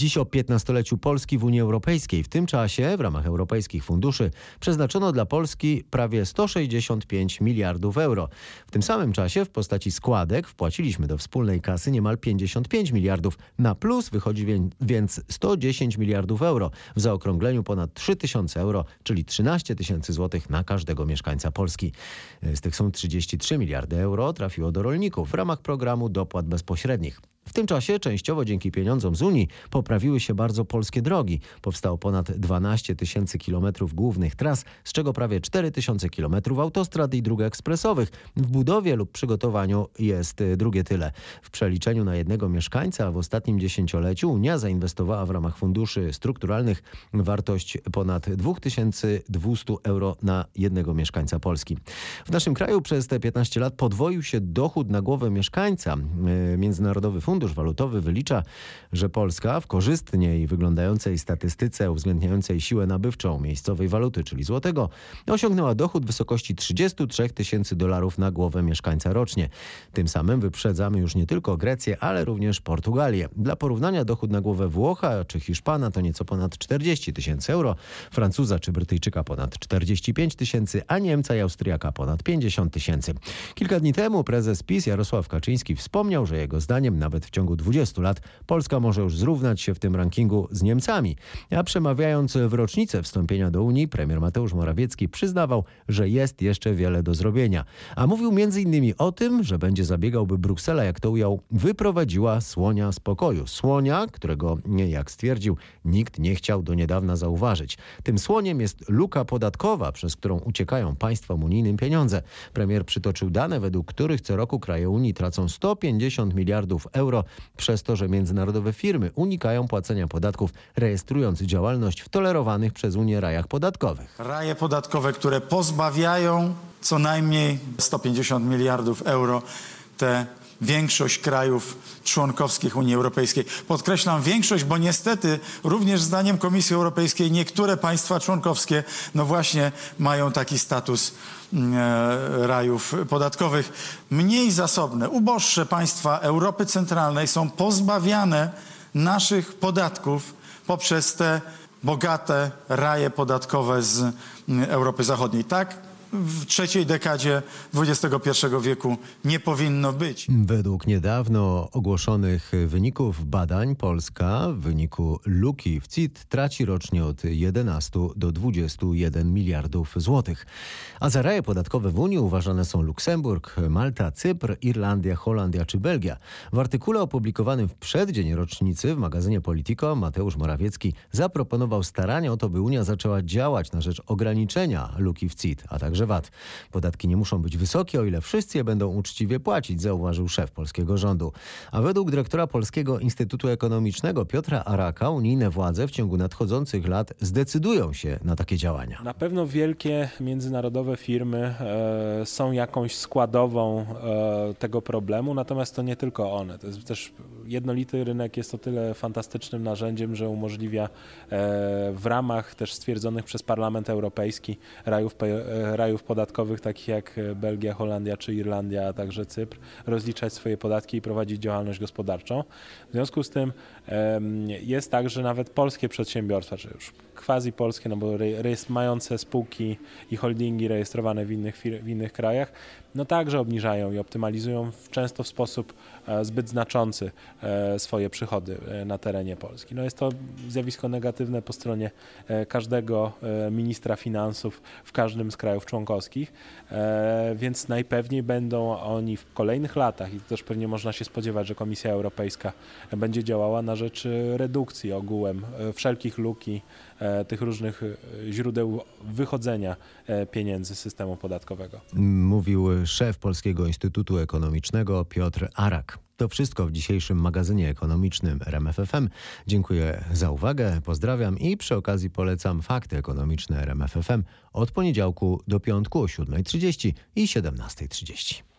Dziś o 15-leciu Polski w Unii Europejskiej. W tym czasie w ramach europejskich funduszy przeznaczono dla Polski prawie 165 miliardów euro. W tym samym czasie w postaci składek wpłaciliśmy do wspólnej kasy niemal 55 miliardów. Na plus wychodzi więc 110 miliardów euro. W zaokrągleniu ponad 3 tysiące euro, czyli 13 tysięcy złotych na każdego mieszkańca Polski. Z tych są 33 miliardy euro trafiło do rolników w ramach programu dopłat bezpośrednich. W tym czasie częściowo dzięki pieniądzom z Unii poprawiły się bardzo polskie drogi. Powstało ponad 12 tysięcy kilometrów głównych tras, z czego prawie 4 tysiące kilometrów autostrad i dróg ekspresowych. W budowie lub przygotowaniu jest drugie tyle. W przeliczeniu na jednego mieszkańca w ostatnim dziesięcioleciu Unia zainwestowała w ramach funduszy strukturalnych wartość ponad 2200 euro na jednego mieszkańca Polski. W naszym kraju przez te 15 lat podwoił się dochód na głowę mieszkańca. Międzynarodowy Fundusz Fundusz Walutowy wylicza, że Polska w korzystniej wyglądającej statystyce uwzględniającej siłę nabywczą miejscowej waluty, czyli złotego, osiągnęła dochód w wysokości 33 tysięcy dolarów na głowę mieszkańca rocznie. Tym samym wyprzedzamy już nie tylko Grecję, ale również Portugalię. Dla porównania dochód na głowę Włocha czy Hiszpana to nieco ponad 40 tysięcy euro, Francuza czy Brytyjczyka ponad 45 tysięcy, a Niemca i Austriaka ponad 50 tysięcy. Kilka dni temu prezes PiS Jarosław Kaczyński wspomniał, że jego zdaniem nawet w ciągu 20 lat Polska może już zrównać się w tym rankingu z Niemcami. A przemawiając w rocznicę wstąpienia do Unii, premier Mateusz Morawiecki przyznawał, że jest jeszcze wiele do zrobienia. A mówił m.in. o tym, że będzie zabiegał, by Bruksela, jak to ujął, wyprowadziła słonia z pokoju. Słonia, którego, jak stwierdził, nikt nie chciał do niedawna zauważyć. Tym słoniem jest luka podatkowa, przez którą uciekają państwom unijnym pieniądze. Premier przytoczył dane, według których co roku kraje Unii tracą 150 miliardów euro przez to, że międzynarodowe firmy unikają płacenia podatków, rejestrując działalność w tolerowanych przez Unię rajach podatkowych. Raje podatkowe, które pozbawiają co najmniej 150 miliardów euro te większość krajów członkowskich Unii Europejskiej. Podkreślam większość, bo niestety również zdaniem Komisji Europejskiej niektóre państwa członkowskie no właśnie mają taki status mm, e, rajów podatkowych. Mniej zasobne, uboższe państwa Europy Centralnej są pozbawiane naszych podatków poprzez te bogate raje podatkowe z mm, Europy Zachodniej. Tak w trzeciej dekadzie XXI wieku nie powinno być. Według niedawno ogłoszonych wyników badań Polska w wyniku luki w CIT traci rocznie od 11 do 21 miliardów złotych. A za raje podatkowe w Unii uważane są Luksemburg, Malta, Cypr, Irlandia, Holandia czy Belgia. W artykule opublikowanym w przeddzień rocznicy w magazynie Politico Mateusz Morawiecki zaproponował starania o to, by Unia zaczęła działać na rzecz ograniczenia luki w CIT, a także VAT. Podatki nie muszą być wysokie, o ile wszyscy je będą uczciwie płacić, zauważył szef polskiego rządu. A według dyrektora Polskiego Instytutu Ekonomicznego Piotra Araka unijne władze w ciągu nadchodzących lat zdecydują się na takie działania. Na pewno wielkie międzynarodowe firmy e, są jakąś składową e, tego problemu, natomiast to nie tylko one. To jest też jednolity rynek jest o tyle fantastycznym narzędziem, że umożliwia e, w ramach też stwierdzonych przez Parlament Europejski rajów, e, rajów podatkowych takich jak Belgia, Holandia czy Irlandia, a także Cypr rozliczać swoje podatki i prowadzić działalność gospodarczą. W związku z tym jest tak, że nawet polskie przedsiębiorstwa, czy już quasi polskie, no bo mające spółki i holdingi rejestrowane w innych, w innych krajach, no także obniżają i optymalizują często w sposób e, zbyt znaczący swoje przychody e, na terenie Polski. No jest to zjawisko negatywne po stronie każdego ministra finansów w każdym z krajów członkowskich, więc najpewniej będą oni w kolejnych latach i też pewnie można się spodziewać, że Komisja Europejska będzie działała na rzecz redukcji ogółem wszelkich luki tych różnych źródeł wychodzenia pieniędzy z systemu podatkowego. Mówił szef Polskiego Instytutu Ekonomicznego Piotr Arak. To wszystko w dzisiejszym magazynie ekonomicznym RMFFM. Dziękuję za uwagę, pozdrawiam i przy okazji polecam fakty ekonomiczne RMFFM od poniedziałku do piątku o 7.30 i 17.30.